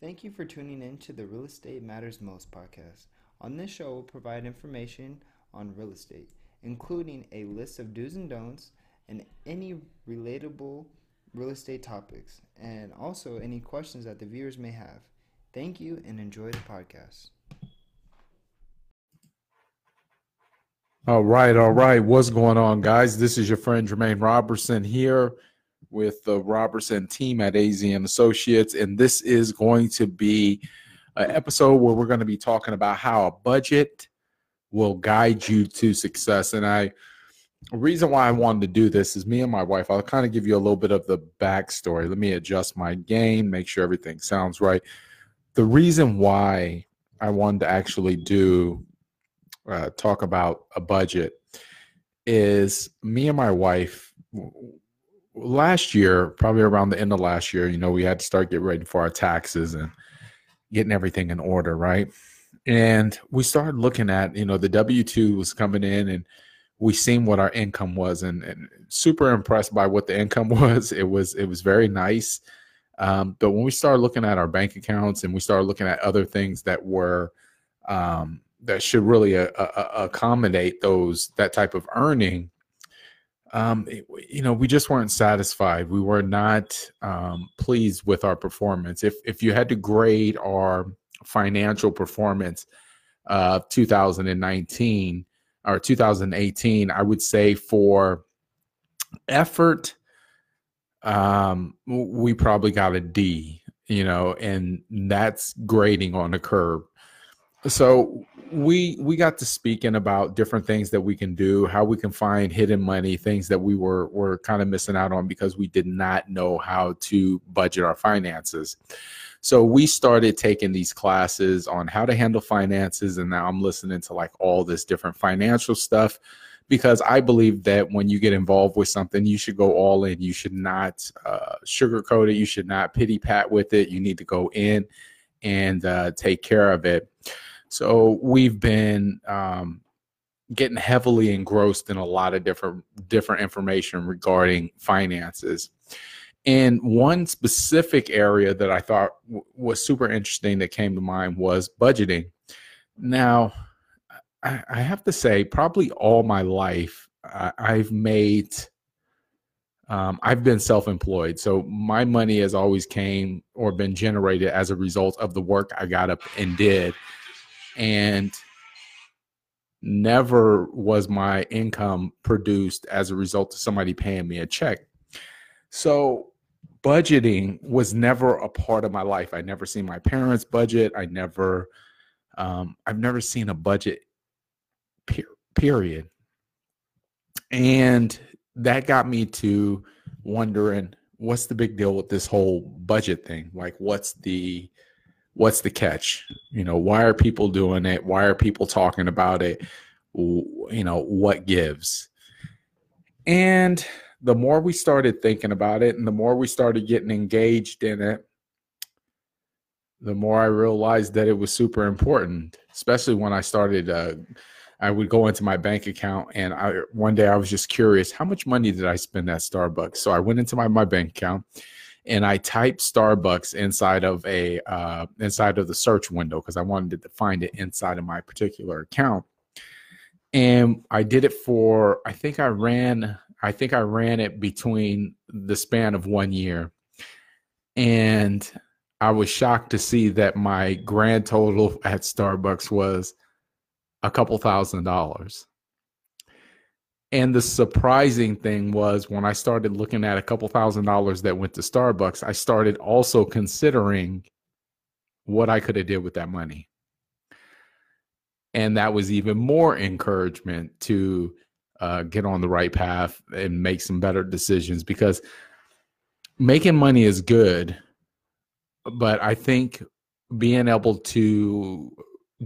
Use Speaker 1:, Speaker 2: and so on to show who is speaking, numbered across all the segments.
Speaker 1: Thank you for tuning in to the Real Estate Matters Most podcast. On this show, we'll provide information on real estate, including a list of do's and don'ts and any relatable real estate topics, and also any questions that the viewers may have. Thank you and enjoy the podcast.
Speaker 2: All right, all right. What's going on, guys? This is your friend Jermaine Robertson here with the Robertson team at AZ Associates, and this is going to be an episode where we're going to be talking about how a budget will guide you to success. And I, the reason why I wanted to do this is me and my wife. I'll kind of give you a little bit of the backstory. Let me adjust my game, make sure everything sounds right. The reason why I wanted to actually do uh, talk about a budget is me and my wife last year, probably around the end of last year, you know, we had to start getting ready for our taxes and getting everything in order, right? And we started looking at, you know, the W 2 was coming in and we seen what our income was and, and, super impressed by what the income was. It was it was very nice. Um, but when we started looking at our bank accounts and we started looking at other things that were um, that should really uh, uh, accommodate those that type of earning, um, you know, we just weren't satisfied. We were not um, pleased with our performance. If if you had to grade our financial performance of uh, 2019 or 2018, I would say for effort, um, we probably got a D. You know, and that's grading on a curve. So we we got to speaking about different things that we can do, how we can find hidden money, things that we were were kind of missing out on because we did not know how to budget our finances. So we started taking these classes on how to handle finances, and now I'm listening to like all this different financial stuff because I believe that when you get involved with something, you should go all in. You should not uh, sugarcoat it. You should not pity pat with it. You need to go in and uh, take care of it. So we've been um, getting heavily engrossed in a lot of different different information regarding finances. And one specific area that I thought w- was super interesting that came to mind was budgeting. Now, I, I have to say, probably all my life, I, I've made um, I've been self-employed, so my money has always came or been generated as a result of the work I got up and did and never was my income produced as a result of somebody paying me a check. So budgeting was never a part of my life. I never seen my parents budget. I never um, I've never seen a budget per- period. And that got me to wondering what's the big deal with this whole budget thing? Like what's the what's the catch? You know, why are people doing it? Why are people talking about it? You know, what gives? And the more we started thinking about it and the more we started getting engaged in it, the more I realized that it was super important, especially when I started. Uh, I would go into my bank account and I one day I was just curious, how much money did I spend at Starbucks? So I went into my, my bank account and I typed Starbucks inside of a uh, inside of the search window because I wanted to find it inside of my particular account. And I did it for I think I ran I think I ran it between the span of one year, and I was shocked to see that my grand total at Starbucks was a couple thousand dollars. And the surprising thing was when I started looking at a couple thousand dollars that went to Starbucks, I started also considering what I could have did with that money. And that was even more encouragement to uh, get on the right path and make some better decisions because making money is good, but I think being able to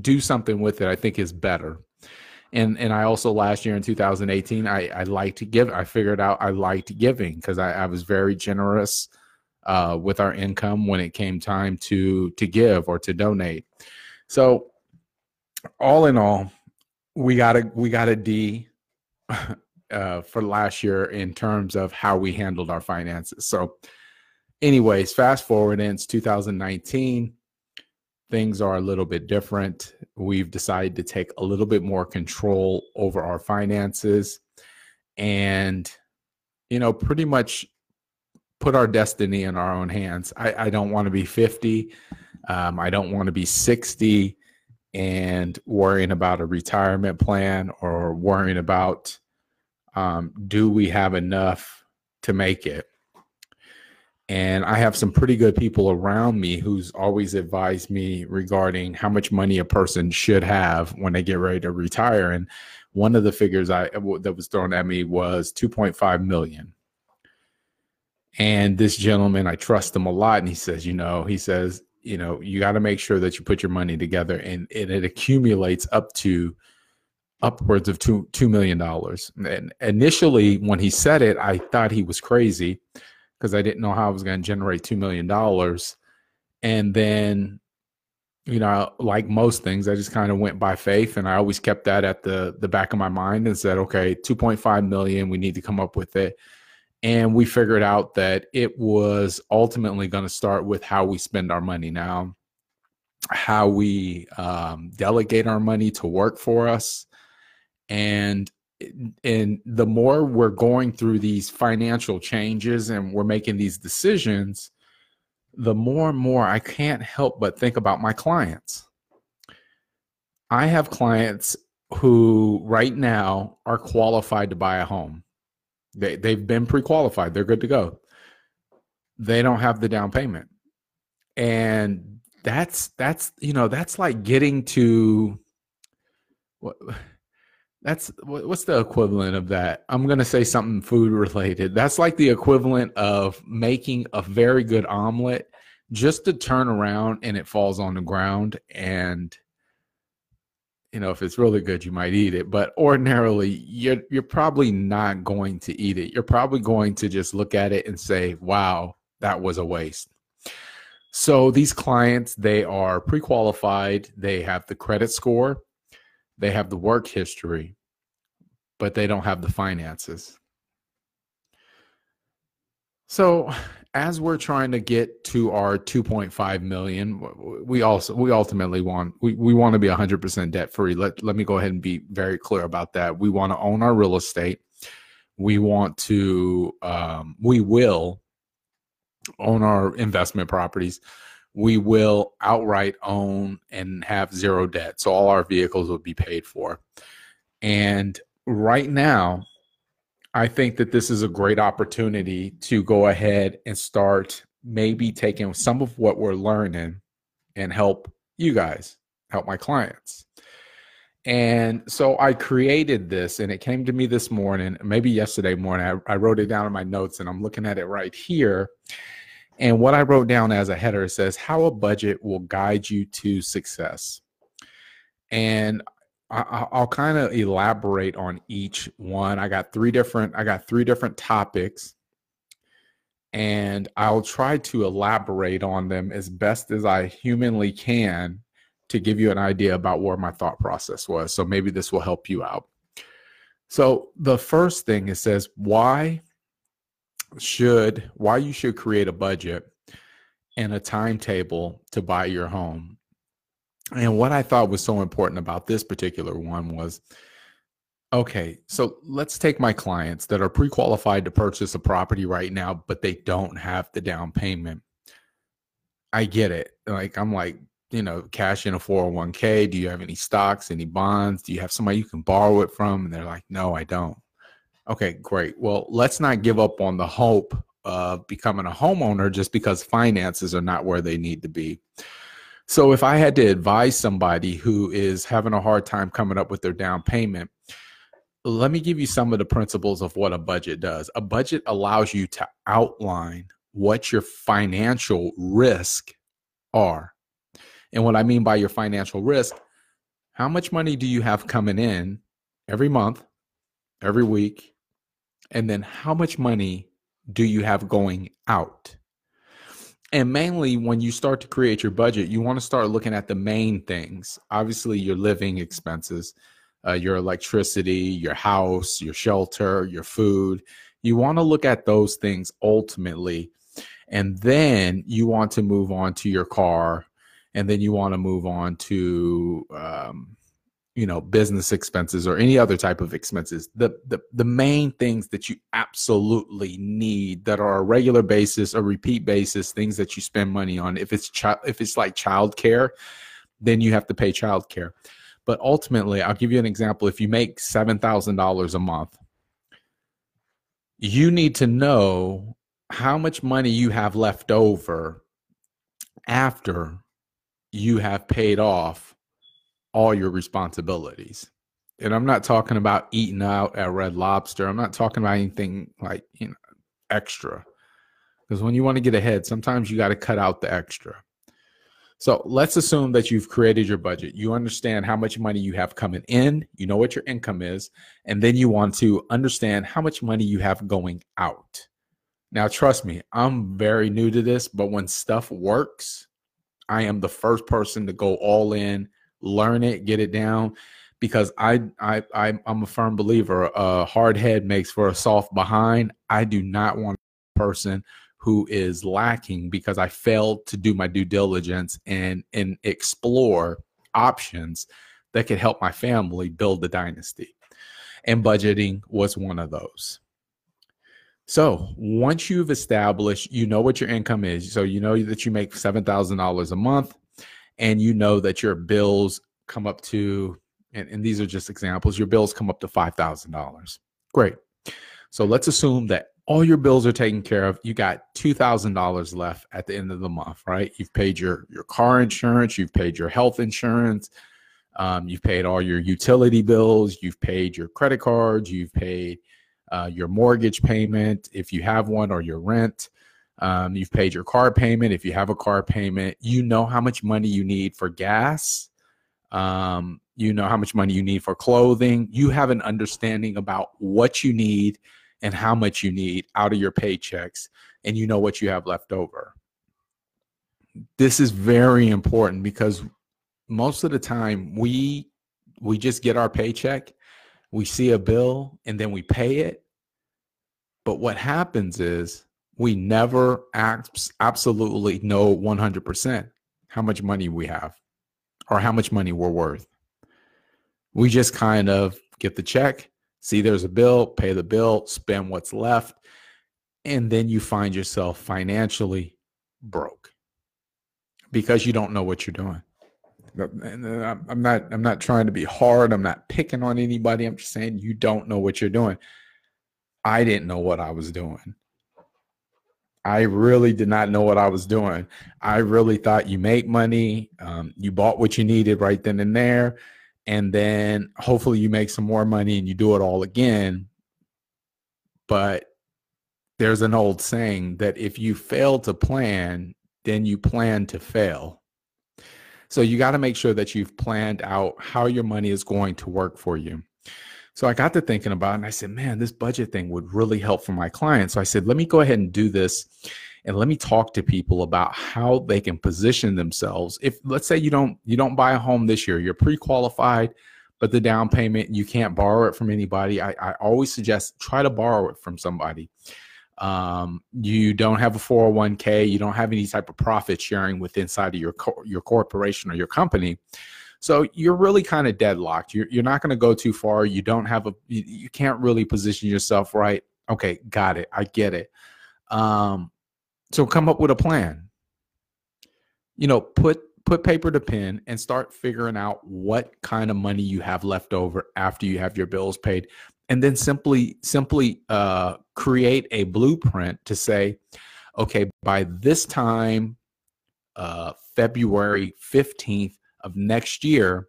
Speaker 2: do something with it, I think is better and and I also last year in 2018 I I liked to give I figured out I liked giving because I, I was very generous uh, with our income when it came time to to give or to donate. So all in all, we got a we got a D uh, for last year in terms of how we handled our finances. So, anyways, fast forward into 2019 things are a little bit different. We've decided to take a little bit more control over our finances and, you know, pretty much put our destiny in our own hands. I, I don't want to be 50. Um, I don't want to be 60 and worrying about a retirement plan or worrying about um, do we have enough to make it? And I have some pretty good people around me who's always advised me regarding how much money a person should have when they get ready to retire. And one of the figures I that was thrown at me was 2.5 million. And this gentleman, I trust him a lot, and he says, you know, he says, you know, you got to make sure that you put your money together, and, and it accumulates up to upwards of two two million dollars. And initially, when he said it, I thought he was crazy because I didn't know how I was going to generate $2 million. And then, you know, like most things, I just kind of went by faith and I always kept that at the, the back of my mind and said, okay, 2.5 million, we need to come up with it. And we figured out that it was ultimately going to start with how we spend our money now, how we um, delegate our money to work for us, and and the more we're going through these financial changes and we're making these decisions the more and more i can't help but think about my clients. I have clients who right now are qualified to buy a home. They, they've been pre-qualified. They're good to go. They don't have the down payment. And that's that's you know that's like getting to what that's what's the equivalent of that? I'm going to say something food related. That's like the equivalent of making a very good omelet just to turn around and it falls on the ground and you know if it's really good you might eat it. But ordinarily you're you're probably not going to eat it. You're probably going to just look at it and say wow that was a waste. So these clients they are pre-qualified. They have the credit score they have the work history, but they don't have the finances. So, as we're trying to get to our 2.5 million, we also we ultimately want we, we want to be 100% debt free. Let let me go ahead and be very clear about that. We want to own our real estate. We want to um, we will own our investment properties we will outright own and have zero debt. So all our vehicles will be paid for. And right now, I think that this is a great opportunity to go ahead and start maybe taking some of what we're learning and help you guys, help my clients. And so I created this and it came to me this morning, maybe yesterday morning. I, I wrote it down in my notes and I'm looking at it right here. And what I wrote down as a header says how a budget will guide you to success. And I, will kind of elaborate on each one. I got three different. I got three different topics, and I'll try to elaborate on them as best as I humanly can to give you an idea about where my thought process was. So maybe this will help you out. So the first thing it says why should why you should create a budget and a timetable to buy your home. And what I thought was so important about this particular one was okay, so let's take my clients that are pre qualified to purchase a property right now, but they don't have the down payment. I get it. Like, I'm like, you know, cash in a 401k. Do you have any stocks, any bonds? Do you have somebody you can borrow it from? And they're like, no, I don't. Okay, great. Well, let's not give up on the hope of becoming a homeowner just because finances are not where they need to be. So, if I had to advise somebody who is having a hard time coming up with their down payment, let me give you some of the principles of what a budget does. A budget allows you to outline what your financial risk are. And what I mean by your financial risk, how much money do you have coming in every month, every week, and then how much money do you have going out? And mainly, when you start to create your budget, you want to start looking at the main things. Obviously, your living expenses, uh, your electricity, your house, your shelter, your food. You want to look at those things ultimately. And then you want to move on to your car and then you want to move on to um, you know business expenses or any other type of expenses the, the the main things that you absolutely need that are a regular basis a repeat basis things that you spend money on if it's child if it's like childcare then you have to pay childcare. But ultimately i'll give you an example. If you make $7000 a month you need to know how much money you have left over after you have paid off all your responsibilities. And I'm not talking about eating out at Red Lobster. I'm not talking about anything like, you know, extra. Because when you want to get ahead, sometimes you got to cut out the extra. So let's assume that you've created your budget. You understand how much money you have coming in, you know what your income is, and then you want to understand how much money you have going out. Now, trust me, I'm very new to this, but when stuff works, I am the first person to go all in, learn it, get it down, because I I, I am a firm believer. A hard head makes for a soft behind. I do not want a person who is lacking because I failed to do my due diligence and and explore options that could help my family build the dynasty. And budgeting was one of those. So once you've established, you know what your income is. So you know that you make $7,000 a month and you know that your bills come up to, and, and these are just examples, your bills come up to $5,000. Great. So let's assume that all your bills are taken care of. You got $2,000 left at the end of the month, right? You've paid your, your car insurance, you've paid your health insurance, um, you've paid all your utility bills, you've paid your credit cards, you've paid uh, your mortgage payment if you have one or your rent. Um, you've paid your car payment if you have a car payment. You know how much money you need for gas. Um, you know how much money you need for clothing. You have an understanding about what you need and how much you need out of your paychecks, and you know what you have left over. This is very important because most of the time we we just get our paycheck, we see a bill, and then we pay it. But what happens is we never absolutely know 100% how much money we have or how much money we're worth. We just kind of get the check, see there's a bill, pay the bill, spend what's left, and then you find yourself financially broke because you don't know what you're doing. Uh, I'm not I'm not trying to be hard. I'm not picking on anybody. I'm just saying you don't know what you're doing. I didn't know what I was doing. I really did not know what I was doing. I really thought you make money, um, you bought what you needed right then and there, and then hopefully you make some more money and you do it all again. But there's an old saying that if you fail to plan, then you plan to fail. So you got to make sure that you've planned out how your money is going to work for you. So I got to thinking about it and I said, man, this budget thing would really help for my clients. So I said, let me go ahead and do this and let me talk to people about how they can position themselves. If let's say you don't you don't buy a home this year, you're pre-qualified, but the down payment you can't borrow it from anybody. I, I always suggest try to borrow it from somebody. Um, you don't have a 401k, you don't have any type of profit sharing with inside of your co- your corporation or your company. So you're really kind of deadlocked. You're, you're not going to go too far. You don't have a, you, you, can't really position yourself right. Okay, got it. I get it. Um, so come up with a plan. You know, put put paper to pen and start figuring out what kind of money you have left over after you have your bills paid and then simply simply uh, create a blueprint to say okay by this time uh, february 15th of next year,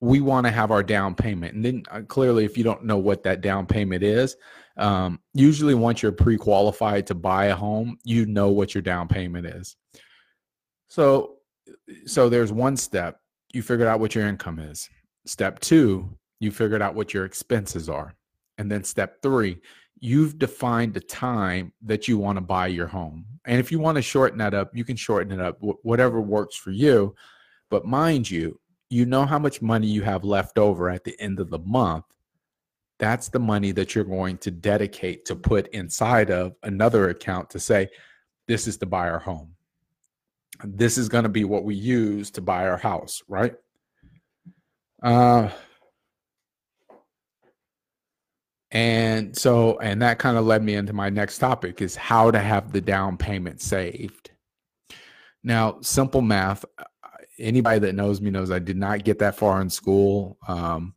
Speaker 2: we want to have our down payment. And then uh, clearly, if you don't know what that down payment is, um, usually once you're pre qualified to buy a home, you know what your down payment is. So, so there's one step you figured out what your income is. Step two, you figured out what your expenses are. And then step three, you've defined the time that you want to buy your home. And if you want to shorten that up, you can shorten it up, whatever works for you. But mind you, you know how much money you have left over at the end of the month. That's the money that you're going to dedicate to put inside of another account to say, this is to buy our home. this is going to be what we use to buy our house, right? Uh, and so, and that kind of led me into my next topic is how to have the down payment saved. Now, simple math. Anybody that knows me knows I did not get that far in school. Um,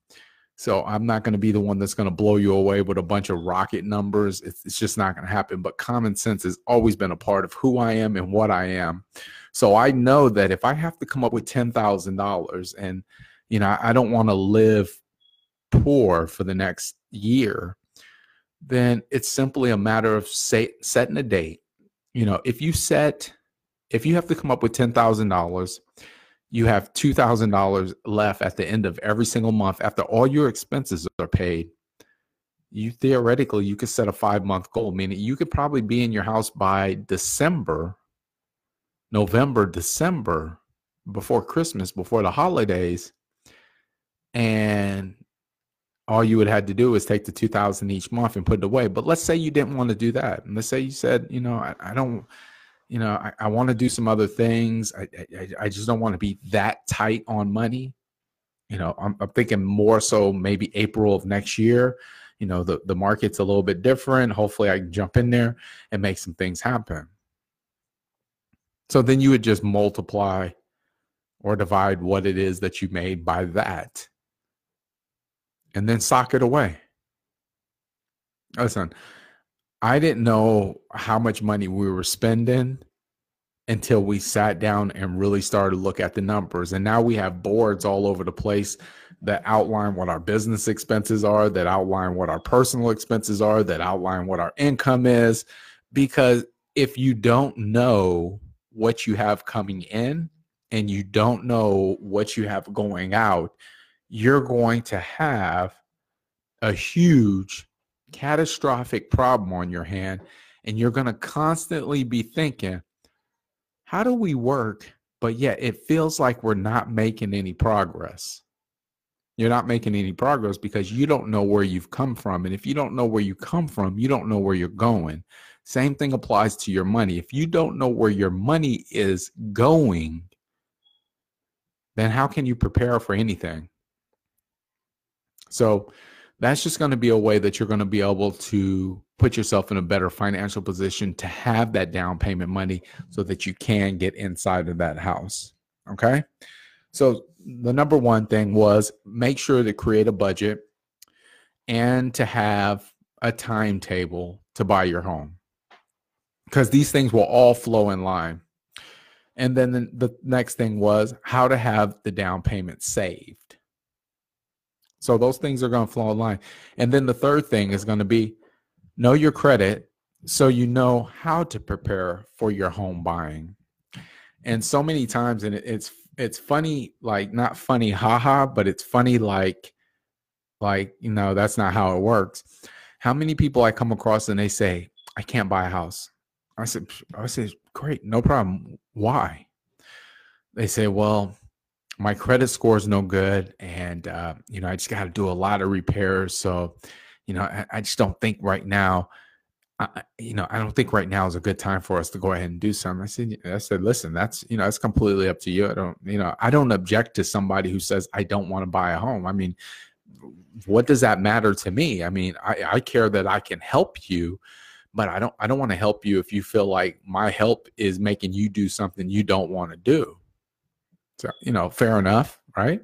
Speaker 2: so I'm not going to be the one that's going to blow you away with a bunch of rocket numbers. It's, it's just not going to happen. But common sense has always been a part of who I am and what I am. So I know that if I have to come up with ten thousand dollars, and you know I don't want to live poor for the next year, then it's simply a matter of say, setting a date. You know, if you set, if you have to come up with ten thousand dollars you have $2,000 left at the end of every single month after all your expenses are paid. You theoretically you could set a 5-month goal, meaning you could probably be in your house by December, November, December before Christmas, before the holidays. And all you would have to do is take the 2000 each month and put it away. But let's say you didn't want to do that. And let's say you said, you know, I, I don't you know, I, I want to do some other things. I, I, I just don't want to be that tight on money. You know, I'm, I'm thinking more so maybe April of next year. You know, the, the market's a little bit different. Hopefully, I can jump in there and make some things happen. So then you would just multiply or divide what it is that you made by that and then sock it away. Listen, I didn't know how much money we were spending until we sat down and really started to look at the numbers. And now we have boards all over the place that outline what our business expenses are, that outline what our personal expenses are, that outline what our income is. Because if you don't know what you have coming in and you don't know what you have going out, you're going to have a huge catastrophic problem on your hand and you're going to constantly be thinking how do we work? But yet it feels like we're not making any progress. You're not making any progress because you don't know where you've come from and if you don't know where you come from you don't know where you're going. Same thing applies to your money. If you don't know where your money is going then how can you prepare for anything? So that's just going to be a way that you're going to be able to put yourself in a better financial position to have that down payment money so that you can get inside of that house. Okay. So, the number one thing was make sure to create a budget and to have a timetable to buy your home because these things will all flow in line. And then the, the next thing was how to have the down payment saved. So those things are going to flow in line. And then the third thing is going to be know your credit so you know how to prepare for your home buying. And so many times, and it's it's funny, like not funny, haha, but it's funny, like like you know that's not how it works. How many people I come across and they say I can't buy a house. I said I said great, no problem. Why? They say, well, my credit score is no good and uh, you know i just got to do a lot of repairs so you know I, I just don't think right now I, you know i don't think right now is a good time for us to go ahead and do something. I said i said listen that's you know that's completely up to you. I don't you know i don't object to somebody who says i don't want to buy a home i mean what does that matter to me? I mean i, I care that i can help you but i don't i don't want to help you if you feel like my help is making you do something you don't want to do so, you know, fair enough, right?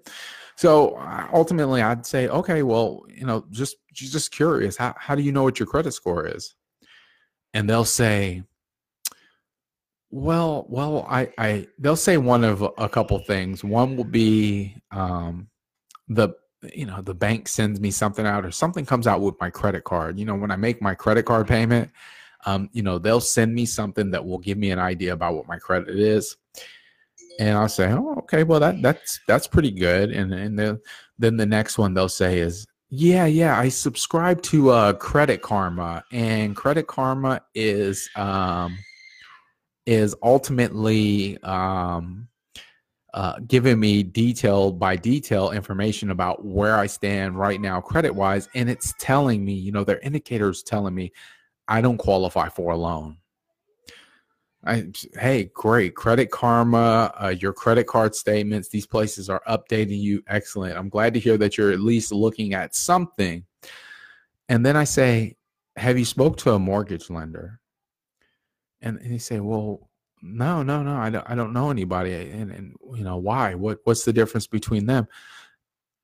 Speaker 2: So uh, ultimately, I'd say, okay, well, you know, just just curious, how how do you know what your credit score is? And they'll say, well, well, I I they'll say one of a couple things. One will be um, the you know the bank sends me something out or something comes out with my credit card. You know, when I make my credit card payment, um, you know, they'll send me something that will give me an idea about what my credit is and I'll say, "Oh, okay, well that that's that's pretty good." And and then then the next one they'll say is, "Yeah, yeah, I subscribe to uh, Credit Karma, and Credit Karma is um is ultimately um." Uh, giving me detail by detail information about where I stand right now, credit wise. And it's telling me, you know, their indicators telling me I don't qualify for a loan. I, hey, great. Credit Karma, uh, your credit card statements, these places are updating you. Excellent. I'm glad to hear that you're at least looking at something. And then I say, have you spoke to a mortgage lender? And, and they say, well, no, no, no, I don't, I don't know anybody. And, and, you know, why, what, what's the difference between them?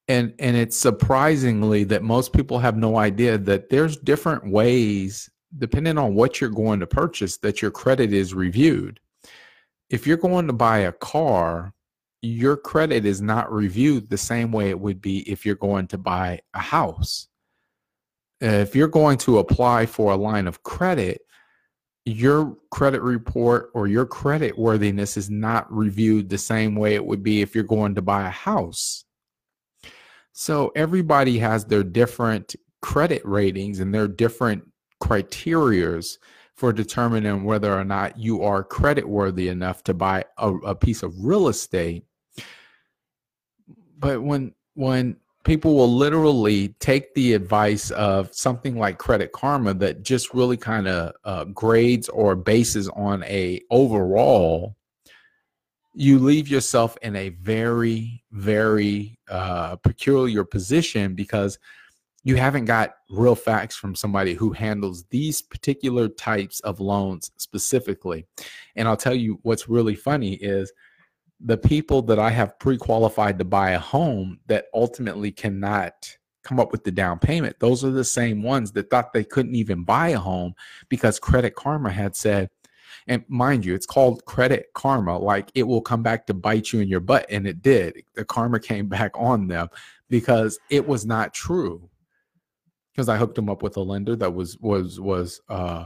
Speaker 2: And, and it's surprisingly that most people have no idea that there's different ways depending on what you're going to purchase, that your credit is reviewed. If you're going to buy a car, your credit is not reviewed the same way it would be if you're going to buy a house. If you're going to apply for a line of credit, your credit report or your credit worthiness is not reviewed the same way it would be if you're going to buy a house. So everybody has their different credit ratings and their different criterias for determining whether or not you are credit worthy enough to buy a, a piece of real estate. But when when people will literally take the advice of something like credit karma that just really kind of uh, grades or bases on a overall you leave yourself in a very very uh, peculiar position because you haven't got real facts from somebody who handles these particular types of loans specifically. And I'll tell you what's really funny is the people that I have pre-qualified to buy a home that ultimately cannot come up with the down payment. Those are the same ones that thought they couldn't even buy a home because Credit Karma had said, and mind you, it's called Credit Karma, like it will come back to bite you in your butt. And it did. The karma came back on them because it was not true because I hooked him up with a lender that was was was uh,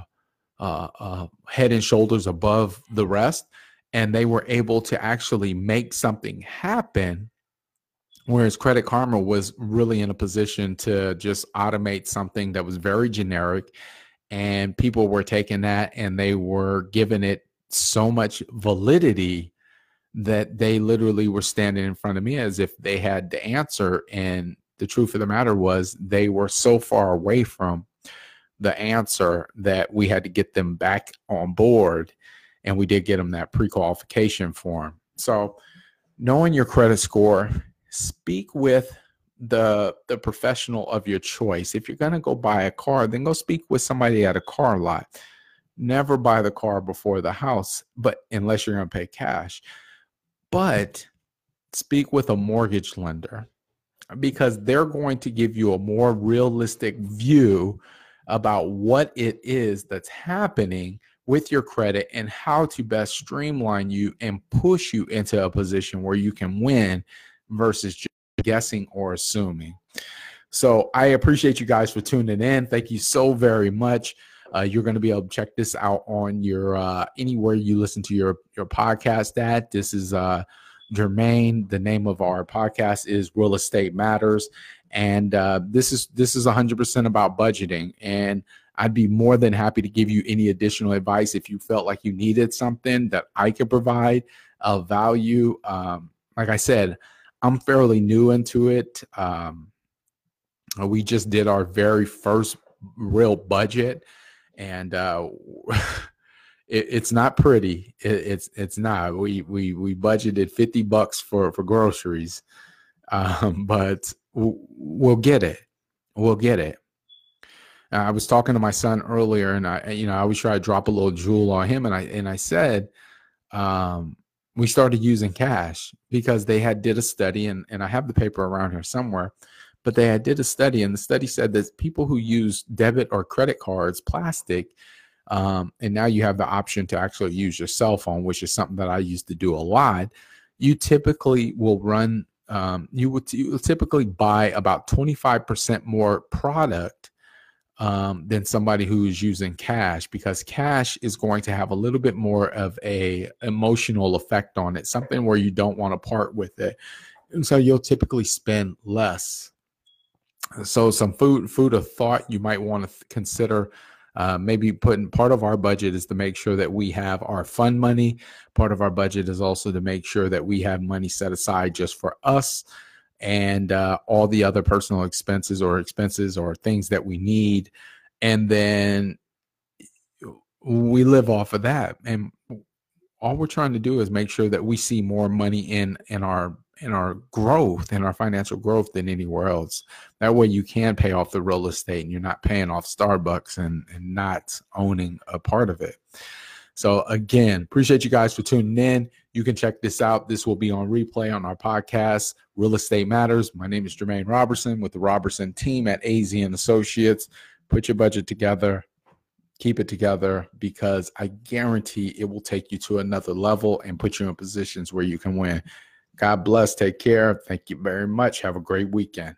Speaker 2: uh, uh, head and shoulders above the rest, and they were able to actually make something happen. Whereas Credit Karma was really in a position to just automate something that was very generic, and people were taking that and they were giving it so much validity that they literally were standing in front of me as if they had the answer and the truth of the matter was they were so far away from the answer that we had to get them back on board and we did get them that pre-qualification form. So knowing your credit score speak with the the professional of your choice. If you're going to go buy a car then go speak with somebody at a car lot. Never buy the car before the house but unless you're going to pay cash. But speak with a mortgage lender because they're going to give you a more realistic view about what it is that's happening with your credit and how to best streamline you and push you into a position where you can win versus just guessing or assuming. So I appreciate you guys for tuning in. Thank you so very much. Uh, you're going to be able to check this out on your uh, anywhere you listen to your your podcast at. This is uh, Jermaine. The name of our podcast is Real Estate Matters, and uh, this is this is 100% about budgeting. And I'd be more than happy to give you any additional advice if you felt like you needed something that I could provide of value. Um, like I said, I'm fairly new into it. Um, we just did our very first real budget, and uh, it, it's not pretty. It, it's it's not. We we we budgeted fifty bucks for for groceries, um, but we'll get it. We'll get it. I was talking to my son earlier, and I you know I always try to drop a little jewel on him, and I and I said. Um, we started using cash because they had did a study and, and i have the paper around here somewhere but they had did a study and the study said that people who use debit or credit cards plastic um, and now you have the option to actually use your cell phone, which is something that I used to do a lot. You typically will run, um, you would you will typically buy about 25% more product um, than somebody who is using cash because cash is going to have a little bit more of a emotional effect on it, something where you don't want to part with it. And so you'll typically spend less. So some food food of thought you might want to consider uh, maybe putting part of our budget is to make sure that we have our fund money. Part of our budget is also to make sure that we have money set aside just for us and uh, all the other personal expenses or expenses or things that we need. And then we live off of that. And all we're trying to do is make sure that we see more money in in our in our growth in our financial growth than anywhere else. That way you can pay off the real estate and you're not paying off starbucks and and not owning a part of it. So again appreciate you guys for tuning in. You can check this out. This will be on replay on our podcast real estate matters. My name is jermaine robertson with the robertson team at az and associates. Put your budget together keep it together because I guarantee it will take you to another level and put you in positions where you can win. God bless. Take care. Thank you very much. Have a great weekend.